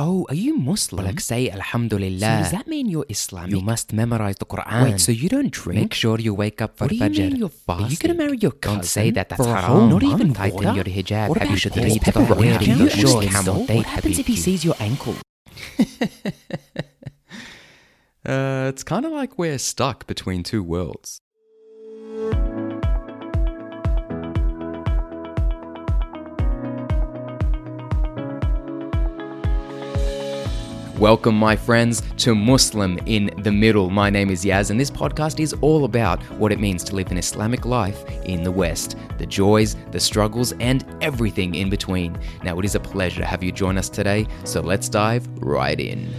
Oh, are you Muslim? Like say Alhamdulillah. so does that mean you're Islamic? you must memorize the Quran. Wait, so you don't drink? Make sure you wake up for What do you Fajr. mean you're fasting? Are you to marry your cousin? Don't say that. That's haram. Not even Tighten water. your hijab. What Have about you should read the pepperoni? Quran. Do you sure camel What happens if he sees your ankle? Uh, it's kind of like we're stuck between two worlds. Welcome, my friends, to Muslim in the Middle. My name is Yaz, and this podcast is all about what it means to live an Islamic life in the West the joys, the struggles, and everything in between. Now, it is a pleasure to have you join us today, so let's dive right in.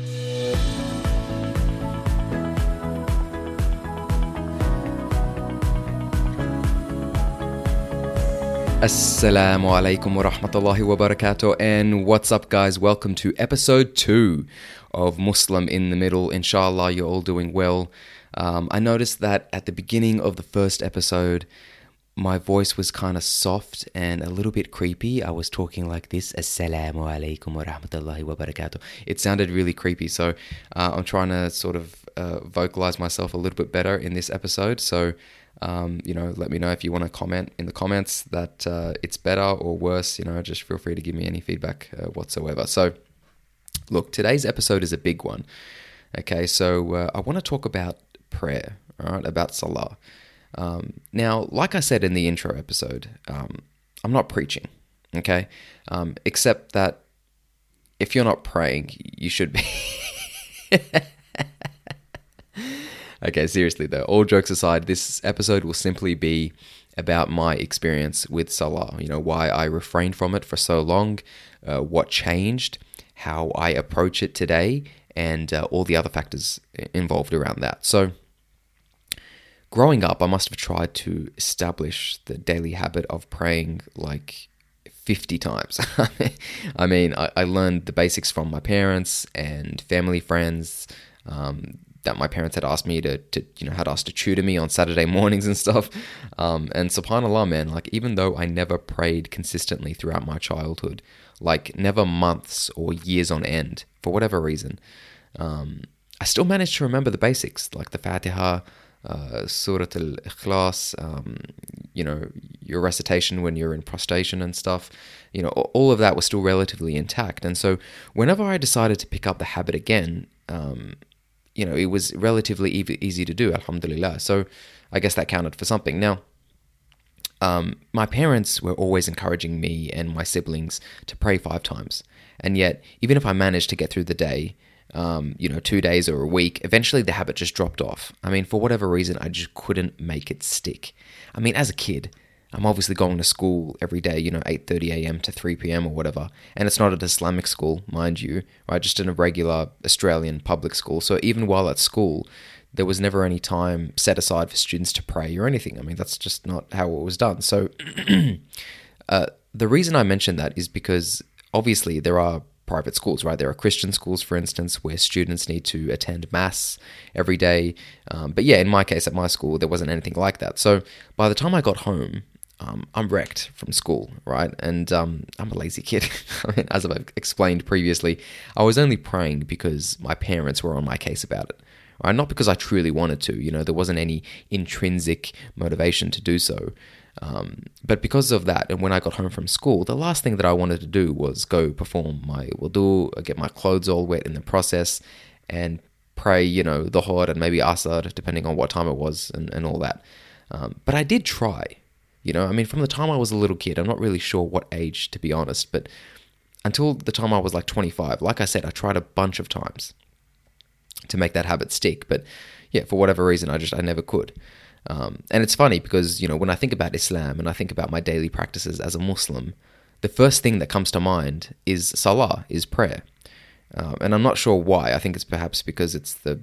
Assalamu alaikum wa rahmatullahi wa barakatuh. And what's up, guys? Welcome to episode two of Muslim in the Middle. Inshallah, you're all doing well. Um, I noticed that at the beginning of the first episode, my voice was kind of soft and a little bit creepy. I was talking like this Assalamu alaikum wa rahmatullahi wa barakatuh. It sounded really creepy. So uh, I'm trying to sort of uh, vocalize myself a little bit better in this episode. So um, you know, let me know if you want to comment in the comments that uh, it's better or worse. You know, just feel free to give me any feedback uh, whatsoever. So, look, today's episode is a big one. Okay, so uh, I want to talk about prayer, all right, about salah. Um, now, like I said in the intro episode, um, I'm not preaching, okay, um, except that if you're not praying, you should be. Okay, seriously though, all jokes aside, this episode will simply be about my experience with Salah. You know, why I refrained from it for so long, uh, what changed, how I approach it today, and uh, all the other factors involved around that. So, growing up, I must have tried to establish the daily habit of praying like 50 times. I mean, I, I learned the basics from my parents and family friends. Um, that my parents had asked me to, to, you know, had asked to tutor me on Saturday mornings and stuff. Um, and subhanAllah, man, like even though I never prayed consistently throughout my childhood, like never months or years on end, for whatever reason, um, I still managed to remember the basics, like the Fatiha, uh, Surah Al Ikhlas, um, you know, your recitation when you're in prostration and stuff. You know, all of that was still relatively intact. And so whenever I decided to pick up the habit again, um, you know, it was relatively easy to do, alhamdulillah. So I guess that counted for something. Now, um, my parents were always encouraging me and my siblings to pray five times. And yet, even if I managed to get through the day, um, you know, two days or a week, eventually the habit just dropped off. I mean, for whatever reason, I just couldn't make it stick. I mean, as a kid, I'm obviously going to school every day, you know, 8:30 a.m. to 3 p.m. or whatever. And it's not an Islamic school, mind you, right? Just in a regular Australian public school. So even while at school, there was never any time set aside for students to pray or anything. I mean, that's just not how it was done. So uh, the reason I mention that is because obviously there are private schools, right? There are Christian schools, for instance, where students need to attend mass every day. Um, but yeah, in my case, at my school, there wasn't anything like that. So by the time I got home, um, I'm wrecked from school, right? And um, I'm a lazy kid. As I've explained previously, I was only praying because my parents were on my case about it, right? Not because I truly wanted to. You know, there wasn't any intrinsic motivation to do so. Um, but because of that, and when I got home from school, the last thing that I wanted to do was go perform my wudu, get my clothes all wet in the process, and pray, you know, the Dhuhr and maybe Asr, depending on what time it was and, and all that. Um, but I did try, you know, I mean, from the time I was a little kid, I'm not really sure what age, to be honest, but until the time I was like 25, like I said, I tried a bunch of times to make that habit stick. But yeah, for whatever reason, I just, I never could. Um, and it's funny because, you know, when I think about Islam and I think about my daily practices as a Muslim, the first thing that comes to mind is salah, is prayer. Um, and I'm not sure why. I think it's perhaps because it's the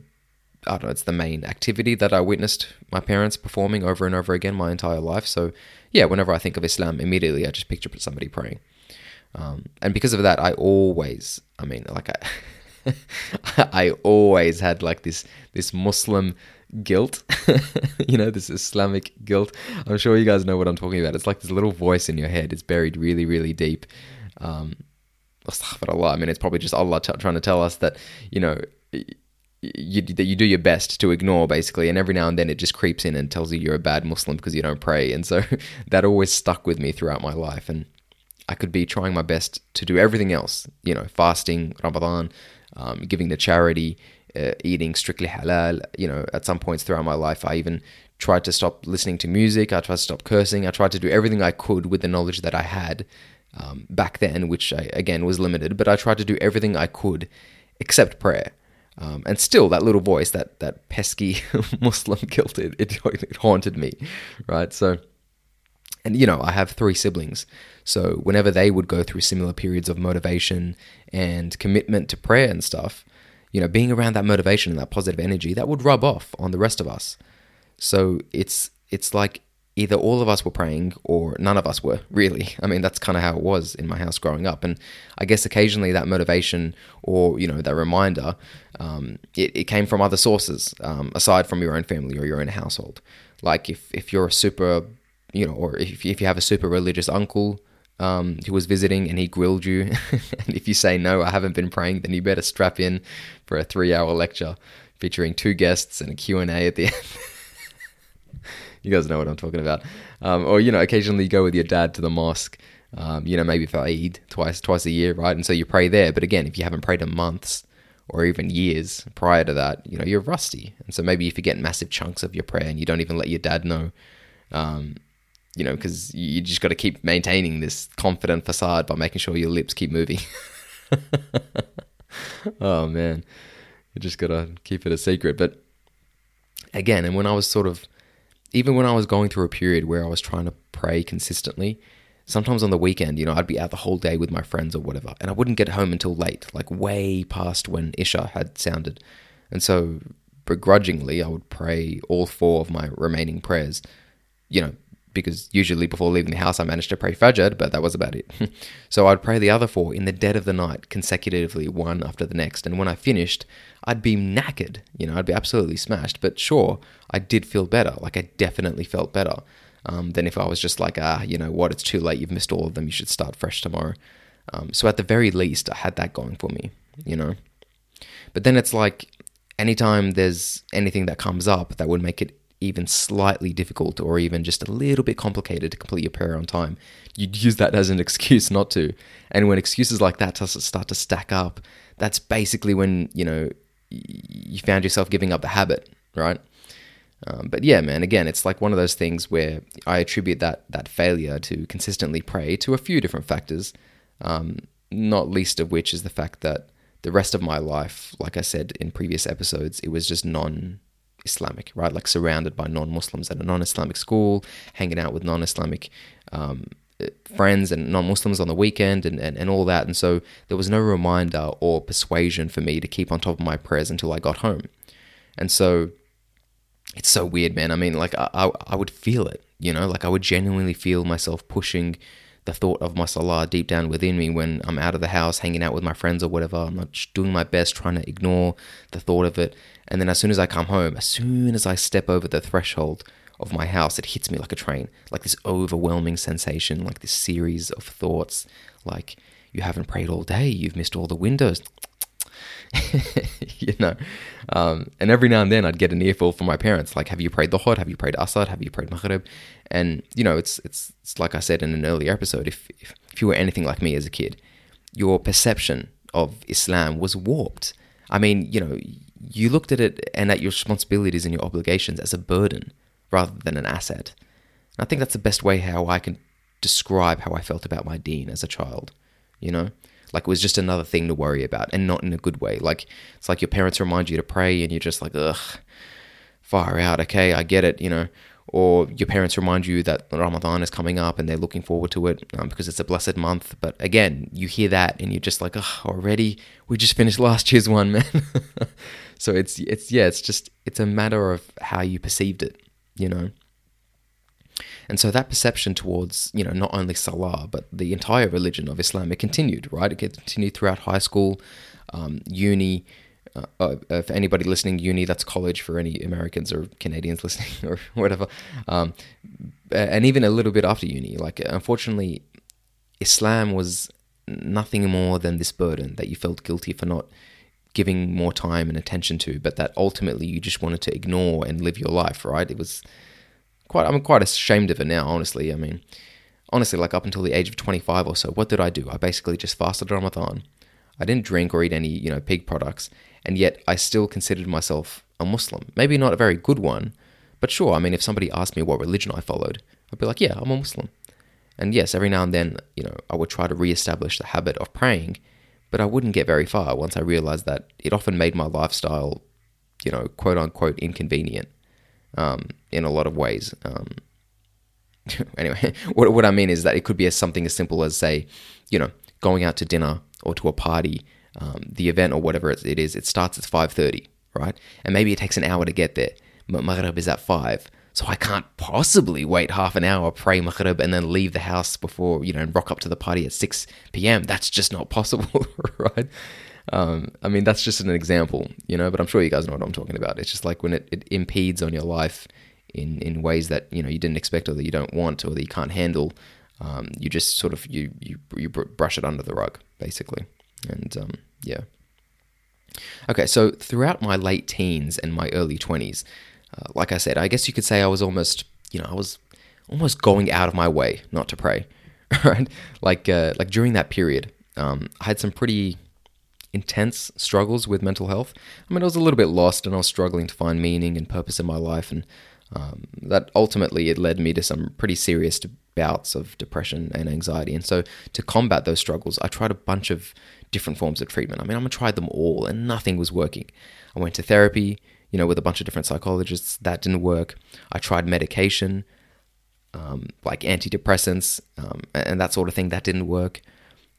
I don't know, it's the main activity that I witnessed my parents performing over and over again my entire life. So, yeah, whenever I think of Islam, immediately I just picture somebody praying. Um, and because of that, I always, I mean, like I, I always had like this this Muslim guilt, you know, this Islamic guilt. I'm sure you guys know what I'm talking about. It's like this little voice in your head. It's buried really, really deep. Um, I mean, it's probably just Allah t- trying to tell us that, you know, you, that you do your best to ignore basically and every now and then it just creeps in and tells you you're a bad muslim because you don't pray and so that always stuck with me throughout my life and i could be trying my best to do everything else you know fasting ramadan um, giving to charity uh, eating strictly halal you know at some points throughout my life i even tried to stop listening to music i tried to stop cursing i tried to do everything i could with the knowledge that i had um, back then which I, again was limited but i tried to do everything i could except prayer um, and still, that little voice, that that pesky Muslim guilt, it, it, it haunted me, right? So, and you know, I have three siblings, so whenever they would go through similar periods of motivation and commitment to prayer and stuff, you know, being around that motivation and that positive energy, that would rub off on the rest of us. So it's it's like either all of us were praying or none of us were really. I mean that's kind of how it was in my house growing up. And i guess occasionally that motivation or you know that reminder um, it, it, came from other sources um, aside from your own family or your own household. Like if, if you're a super you know or if, if you have a super religious uncle um, who was visiting and he grilled you and if you say no i haven't been praying then you better strap in for a three hour lecture featuring two guests and a q&a at the end you guys know what I'm talking about. Um, or you know, occasionally you go with your dad to the mosque. Um, you know, maybe for Eid twice twice a year, right? And so you pray there. But again, if you haven't prayed in months or even years prior to that, you know, you're rusty. And so maybe you forget massive chunks of your prayer and you don't even let your dad know. Um, you know, because you just got to keep maintaining this confident facade by making sure your lips keep moving. oh man, you just got to keep it a secret. But again, and when I was sort of even when I was going through a period where I was trying to pray consistently, sometimes on the weekend, you know, I'd be out the whole day with my friends or whatever, and I wouldn't get home until late, like way past when Isha had sounded. And so, begrudgingly, I would pray all four of my remaining prayers, you know, because usually before leaving the house I managed to pray Fajr, but that was about it. so I'd pray the other four in the dead of the night consecutively, one after the next. And when I finished, I'd be knackered, you know, I'd be absolutely smashed. But sure, I did feel better. Like I definitely felt better um, than if I was just like, ah, you know what, it's too late, you've missed all of them, you should start fresh tomorrow. Um, so at the very least, I had that going for me, you know. But then it's like anytime there's anything that comes up that would make it even slightly difficult or even just a little bit complicated to complete your prayer on time, you'd use that as an excuse not to. And when excuses like that start to stack up, that's basically when, you know, you found yourself giving up the habit, right? Um, but yeah, man, again, it's like one of those things where I attribute that that failure to consistently pray to a few different factors, um, not least of which is the fact that the rest of my life, like I said in previous episodes, it was just non Islamic, right? Like surrounded by non Muslims at a non Islamic school, hanging out with non Islamic um, friends and non Muslims on the weekend and, and, and all that. And so there was no reminder or persuasion for me to keep on top of my prayers until I got home. And so it's so weird, man. I mean, like, I, I, I would feel it, you know, like I would genuinely feel myself pushing the thought of my salah deep down within me when I'm out of the house, hanging out with my friends or whatever. I'm not doing my best trying to ignore the thought of it. And then as soon as I come home, as soon as I step over the threshold of my house, it hits me like a train, like this overwhelming sensation, like this series of thoughts, like you haven't prayed all day, you've missed all the windows. you know, um, and every now and then I'd get an earful from my parents, like, "Have you prayed Dhuhr? Have you prayed Asr? Have you prayed Maghrib?" And you know, it's it's it's like I said in an earlier episode. If if, if you were anything like me as a kid, your perception of Islam was warped. I mean, you know, you looked at it and at your responsibilities and your obligations as a burden rather than an asset. And I think that's the best way how I can describe how I felt about my deen as a child, you know? Like it was just another thing to worry about and not in a good way. Like it's like your parents remind you to pray and you're just like, ugh, far out, okay, I get it, you know? Or your parents remind you that Ramadan is coming up and they're looking forward to it um, because it's a blessed month. But again, you hear that and you're just like, ugh, already? We just finished last year's one, man. so it's, it's, yeah, it's just, it's a matter of how you perceived it you know. And so that perception towards, you know, not only Salah, but the entire religion of Islam, it continued, right? It continued throughout high school, um, uni. Uh, uh, if anybody listening, uni, that's college for any Americans or Canadians listening or whatever. Um, and even a little bit after uni. Like, unfortunately, Islam was nothing more than this burden that you felt guilty for not giving more time and attention to, but that ultimately you just wanted to ignore and live your life, right? It was quite, I'm quite ashamed of it now, honestly. I mean, honestly, like up until the age of 25 or so, what did I do? I basically just fasted Ramadan. I didn't drink or eat any, you know, pig products, and yet I still considered myself a Muslim. Maybe not a very good one, but sure, I mean, if somebody asked me what religion I followed, I'd be like, yeah, I'm a Muslim. And yes, every now and then, you know, I would try to re-establish the habit of praying, but I wouldn't get very far once I realized that it often made my lifestyle, you know, quote unquote inconvenient um, in a lot of ways. Um, anyway, what, what I mean is that it could be as something as simple as, say, you know, going out to dinner or to a party, um, the event or whatever it is, it starts at 5.30, right? And maybe it takes an hour to get there. But Maghrib is at 5. So I can't possibly wait half an hour, pray Maghrib, and then leave the house before, you know, and rock up to the party at 6 p.m. That's just not possible, right? Um, I mean, that's just an example, you know, but I'm sure you guys know what I'm talking about. It's just like when it, it impedes on your life in, in ways that, you know, you didn't expect or that you don't want or that you can't handle. Um, you just sort of, you, you, you brush it under the rug, basically. And, um, yeah. Okay, so throughout my late teens and my early 20s, uh, like I said, I guess you could say I was almost, you know, I was almost going out of my way not to pray, right? Like, uh, like during that period, um, I had some pretty intense struggles with mental health. I mean, I was a little bit lost and I was struggling to find meaning and purpose in my life, and um, that ultimately it led me to some pretty serious bouts of depression and anxiety. And so, to combat those struggles, I tried a bunch of different forms of treatment. I mean, I tried them all, and nothing was working. I went to therapy you know, with a bunch of different psychologists. That didn't work. I tried medication, um, like antidepressants, um, and that sort of thing. That didn't work.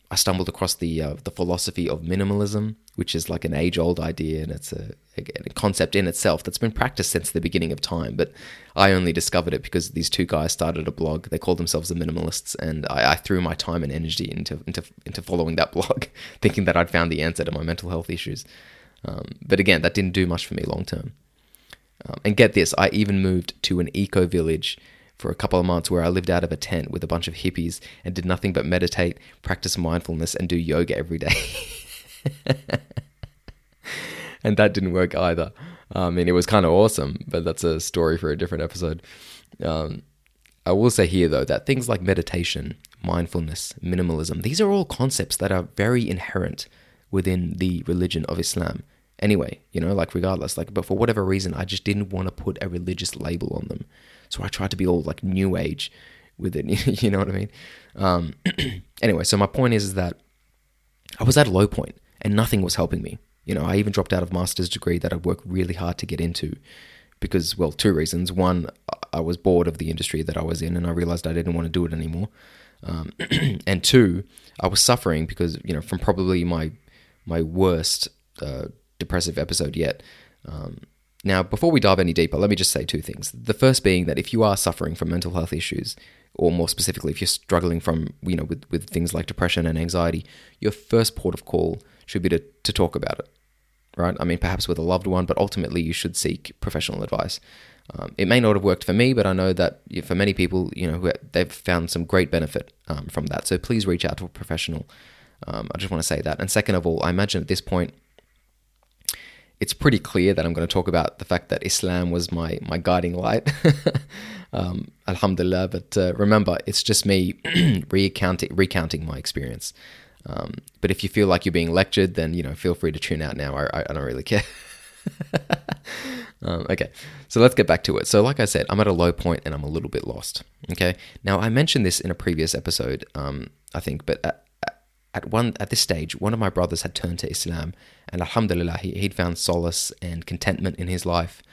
I stumbled across the uh, the philosophy of minimalism, which is like an age old idea, and it's a, a, concept in itself that's been practiced since the beginning of time. But I only discovered it because these two guys started a blog. They called themselves the Minimalists, and I, I threw my time and energy into into into following that blog, thinking that I'd found the answer to my mental health issues. Um, but again, that didn't do much for me long term. Um, and get this, I even moved to an eco village for a couple of months where I lived out of a tent with a bunch of hippies and did nothing but meditate, practice mindfulness, and do yoga every day. and that didn't work either. I mean, it was kind of awesome, but that's a story for a different episode. Um, I will say here, though, that things like meditation, mindfulness, minimalism, these are all concepts that are very inherent within the religion of Islam. Anyway, you know, like regardless, like, but for whatever reason, I just didn't want to put a religious label on them. So I tried to be all like new age with it. You know what I mean? Um, anyway, so my point is, is that I was at a low point and nothing was helping me. You know, I even dropped out of master's degree that I'd worked really hard to get into because, well, two reasons. One, I was bored of the industry that I was in and I realized I didn't want to do it anymore. Um, and two, I was suffering because, you know, from probably my my worst uh, depressive episode yet. Um, now, before we dive any deeper, let me just say two things. The first being that if you are suffering from mental health issues, or more specifically, if you're struggling from, you know, with, with things like depression and anxiety, your first port of call should be to, to talk about it, right? I mean, perhaps with a loved one, but ultimately you should seek professional advice. Um, it may not have worked for me, but I know that for many people, you know, they've found some great benefit um, from that. So please reach out to a professional. Um, I just want to say that. And second of all, I imagine at this point, it's pretty clear that I'm going to talk about the fact that Islam was my my guiding light. um, Alhamdulillah, but uh, remember, it's just me recounting recounting my experience. Um, but if you feel like you're being lectured, then you know feel free to tune out now. I, I don't really care. um, okay, so let's get back to it. So, like I said, I'm at a low point and I'm a little bit lost. Okay, now I mentioned this in a previous episode, um, I think, but at, one at this stage, one of my brothers had turned to Islam, and Alhamdulillah, he, he'd found solace and contentment in his life.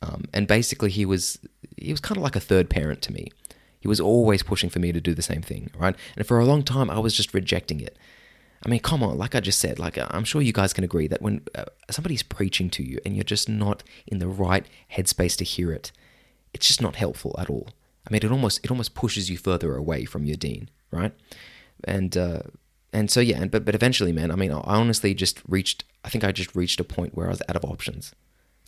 Um, and basically, he was he was kind of like a third parent to me. He was always pushing for me to do the same thing, right? And for a long time, I was just rejecting it. I mean, come on, like I just said, like I'm sure you guys can agree that when uh, somebody's preaching to you and you're just not in the right headspace to hear it, it's just not helpful at all. I mean, it almost it almost pushes you further away from your deen, right? And uh, and so yeah, but but eventually, man, I mean, I honestly just reached. I think I just reached a point where I was out of options.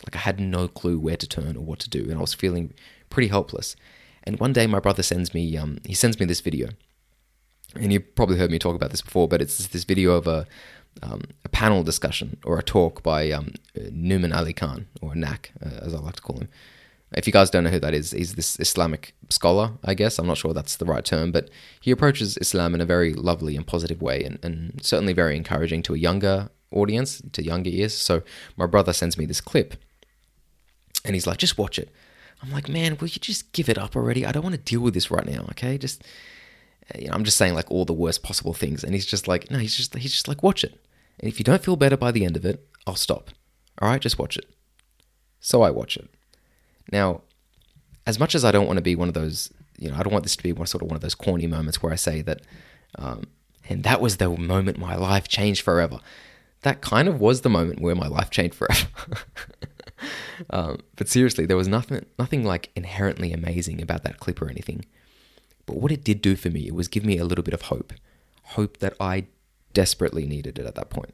Like I had no clue where to turn or what to do, and I was feeling pretty helpless. And one day, my brother sends me um, he sends me this video, and you've probably heard me talk about this before, but it's this video of a um, a panel discussion or a talk by um, Nouman Ali Khan or Nak, uh, as I like to call him. If you guys don't know who that is, he's this Islamic scholar, I guess. I'm not sure that's the right term, but he approaches Islam in a very lovely and positive way, and, and certainly very encouraging to a younger audience, to younger ears. So my brother sends me this clip, and he's like, "Just watch it." I'm like, "Man, will you just give it up already? I don't want to deal with this right now. Okay, just." Eh, you know, I'm just saying like all the worst possible things, and he's just like, no, he's just he's just like, watch it. And if you don't feel better by the end of it, I'll stop. All right, just watch it. So I watch it. Now, as much as I don't want to be one of those, you know, I don't want this to be one sort of one of those corny moments where I say that, um, and that was the moment my life changed forever. That kind of was the moment where my life changed forever. um, but seriously, there was nothing, nothing like inherently amazing about that clip or anything. But what it did do for me, it was give me a little bit of hope, hope that I desperately needed it at that point.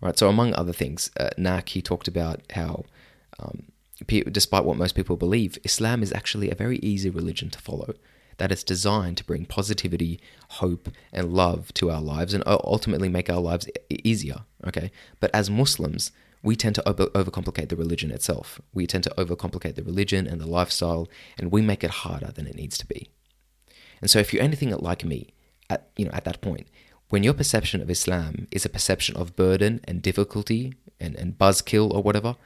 Right. So among other things, uh, Nak he talked about how, um, despite what most people believe, Islam is actually a very easy religion to follow. That it's designed to bring positivity, hope, and love to our lives, and ultimately make our lives easier. Okay. But as Muslims, we tend to over- overcomplicate the religion itself. We tend to overcomplicate the religion and the lifestyle, and we make it harder than it needs to be. And so, if you're anything like me, at you know at that point, when your perception of Islam is a perception of burden and difficulty and, and buzzkill or whatever,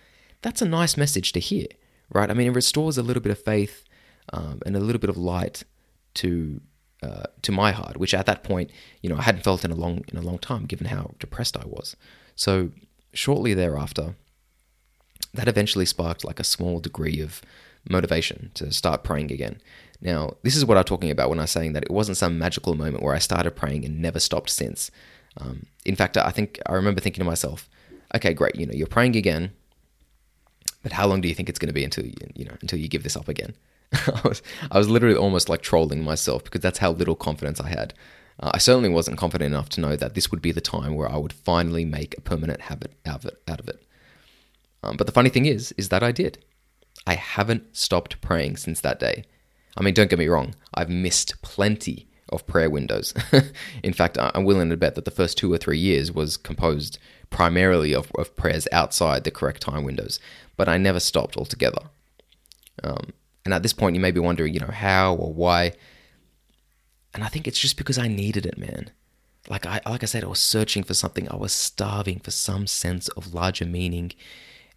that's a nice message to hear, right? I mean, it restores a little bit of faith um, and a little bit of light to uh, to my heart, which at that point, you know, I hadn't felt in a long in a long time, given how depressed I was. So shortly thereafter, that eventually sparked like a small degree of motivation to start praying again. Now, this is what I'm talking about when I'm saying that it wasn't some magical moment where I started praying and never stopped since. Um, in fact, I think I remember thinking to myself, okay, great, you know, you're praying again, but how long do you think it's going to be until you, you know, until you give this up again? I was, I was literally almost like trolling myself because that's how little confidence I had. Uh, I certainly wasn't confident enough to know that this would be the time where I would finally make a permanent habit out of it. Out of it. Um, but the funny thing is, is that I did. I haven't stopped praying since that day. I mean, don't get me wrong, I've missed plenty of prayer windows. In fact, I'm willing to bet that the first two or three years was composed primarily of, of prayers outside the correct time windows, but I never stopped altogether. Um, and at this point, you may be wondering, you know, how or why. And I think it's just because I needed it, man. Like I, like I said, I was searching for something. I was starving for some sense of larger meaning.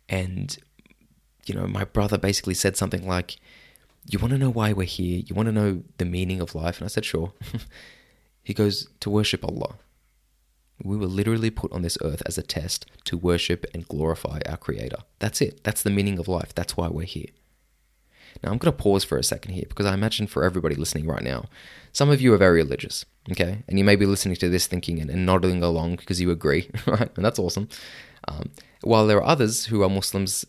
And, you know, my brother basically said something like, you want to know why we're here? You want to know the meaning of life? And I said, Sure. he goes, To worship Allah. We were literally put on this earth as a test to worship and glorify our Creator. That's it. That's the meaning of life. That's why we're here. Now, I'm going to pause for a second here because I imagine for everybody listening right now, some of you are very religious, okay? And you may be listening to this thinking and, and nodding along because you agree, right? And that's awesome. Um, while there are others who are Muslims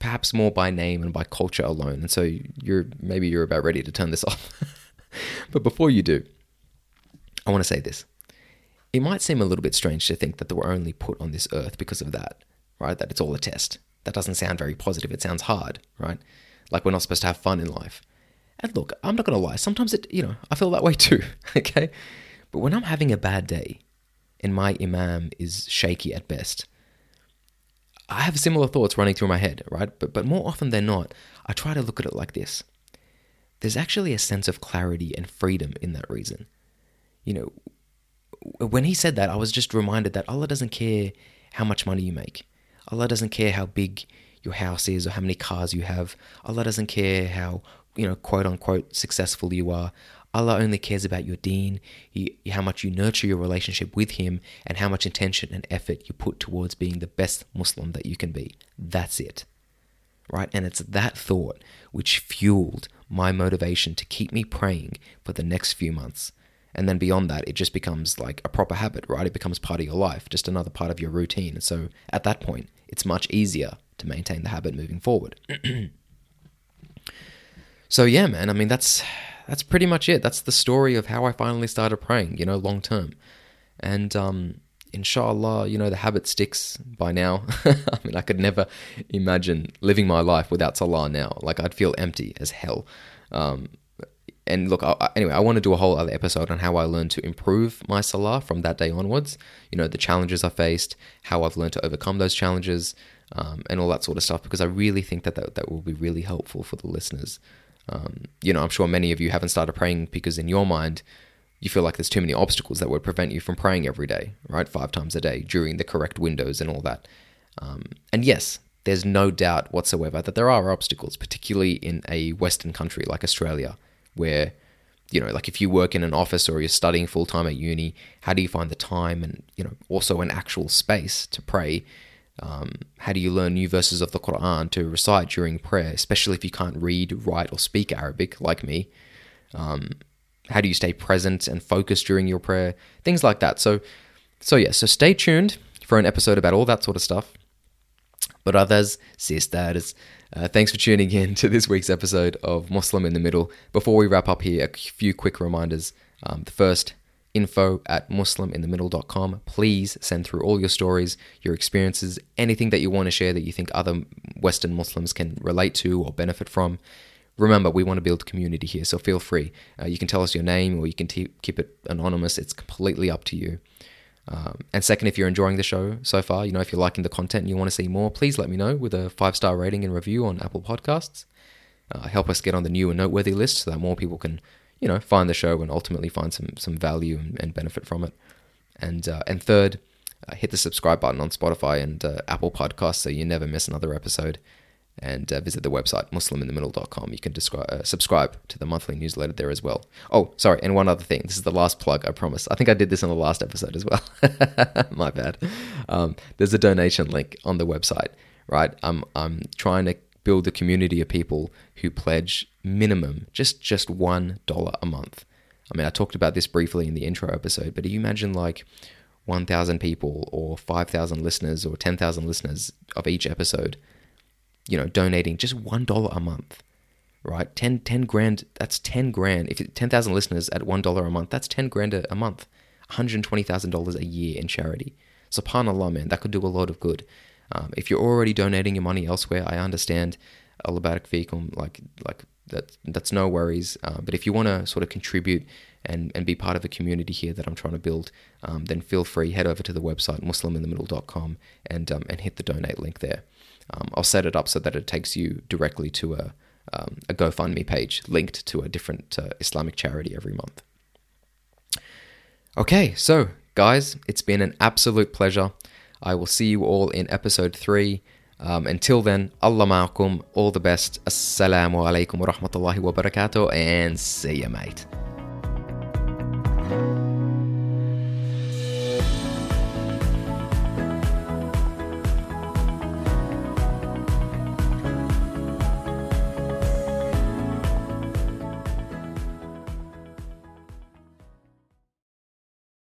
perhaps more by name and by culture alone. And so you're maybe you're about ready to turn this off. but before you do, I want to say this. It might seem a little bit strange to think that we're only put on this earth because of that, right? That it's all a test. That doesn't sound very positive. It sounds hard, right? Like we're not supposed to have fun in life. And look, I'm not going to lie. Sometimes it, you know, I feel that way too, okay? But when I'm having a bad day and my iman is shaky at best, I have similar thoughts running through my head, right? But but more often than not, I try to look at it like this. There's actually a sense of clarity and freedom in that reason. You know, when he said that, I was just reminded that Allah doesn't care how much money you make. Allah doesn't care how big your house is or how many cars you have. Allah doesn't care how, you know, quote unquote successful you are. Allah only cares about your deen, how much you nurture your relationship with Him, and how much intention and effort you put towards being the best Muslim that you can be. That's it. Right? And it's that thought which fueled my motivation to keep me praying for the next few months. And then beyond that, it just becomes like a proper habit, right? It becomes part of your life, just another part of your routine. And so at that point, it's much easier to maintain the habit moving forward. so yeah, man, I mean, that's that's pretty much it. That's the story of how I finally started praying, you know, long term. And um, inshallah, you know, the habit sticks by now. I mean, I could never imagine living my life without Salah now. Like, I'd feel empty as hell. Um, and look, I, anyway, I want to do a whole other episode on how I learned to improve my salah from that day onwards. You know, the challenges I faced, how I've learned to overcome those challenges, um, and all that sort of stuff. Because I really think that that, that will be really helpful for the listeners. Um, you know, I'm sure many of you haven't started praying because in your mind, you feel like there's too many obstacles that would prevent you from praying every day, right? Five times a day during the correct windows and all that. Um, and yes, there's no doubt whatsoever that there are obstacles, particularly in a Western country like Australia, where, you know, like if you work in an office or you're studying full time at uni, how do you find the time and, you know, also an actual space to pray? Um, how do you learn new verses of the Quran to recite during prayer, especially if you can't read, write, or speak Arabic like me? Um, how do you stay present and focused during your prayer? Things like that. So, so yeah. So stay tuned for an episode about all that sort of stuff. But others, sisters, uh, thanks for tuning in to this week's episode of Muslim in the Middle. Before we wrap up here, a few quick reminders. Um, the first, info at musliminthemiddle.com. Please send through all your stories, your experiences, anything that you want to share that you think other Western Muslims can relate to or benefit from. Remember, we want to build community here, so feel free. Uh, you can tell us your name or you can t- keep it anonymous. It's completely up to you. Um, and second, if you're enjoying the show so far, you know, if you're liking the content and you want to see more, please let me know with a five star rating and review on Apple Podcasts. Uh, help us get on the new and noteworthy list so that more people can, you know, find the show and ultimately find some some value and, and benefit from it. And uh, and third, uh, hit the subscribe button on Spotify and uh, Apple Podcasts so you never miss another episode. And uh, visit the website musliminthemiddle.com. You can uh, subscribe to the monthly newsletter there as well. Oh, sorry, and one other thing. This is the last plug, I promise. I think I did this in the last episode as well. My bad. Um, there's a donation link on the website, right? I'm I'm trying to build a community of people who pledge minimum just just one dollar a month. I mean, I talked about this briefly in the intro episode, but do you imagine like 1,000 people or 5,000 listeners or 10,000 listeners of each episode, you know, donating just one dollar a month, right? 10, 10 grand. That's 10 grand. If it- 10,000 listeners at one dollar a month, that's 10 grand a, a month, 120,000 dollars a year in charity. Subhanallah, man, that could do a lot of good. Um, if you're already donating your money elsewhere, I understand. Barak fikum, like like that that's no worries. Uh, but if you want to sort of contribute and, and be part of a community here that I'm trying to build, um, then feel free head over to the website musliminthemiddle.com and um, and hit the donate link there. Um, I'll set it up so that it takes you directly to a um, a GoFundMe page linked to a different uh, Islamic charity every month. Okay, so guys, it's been an absolute pleasure. I will see you all in episode three. Um, until then, Allah ma'akum, all the best. Assalamu alaikum wa rahmatullahi wa barakatuh, and see ya, mate.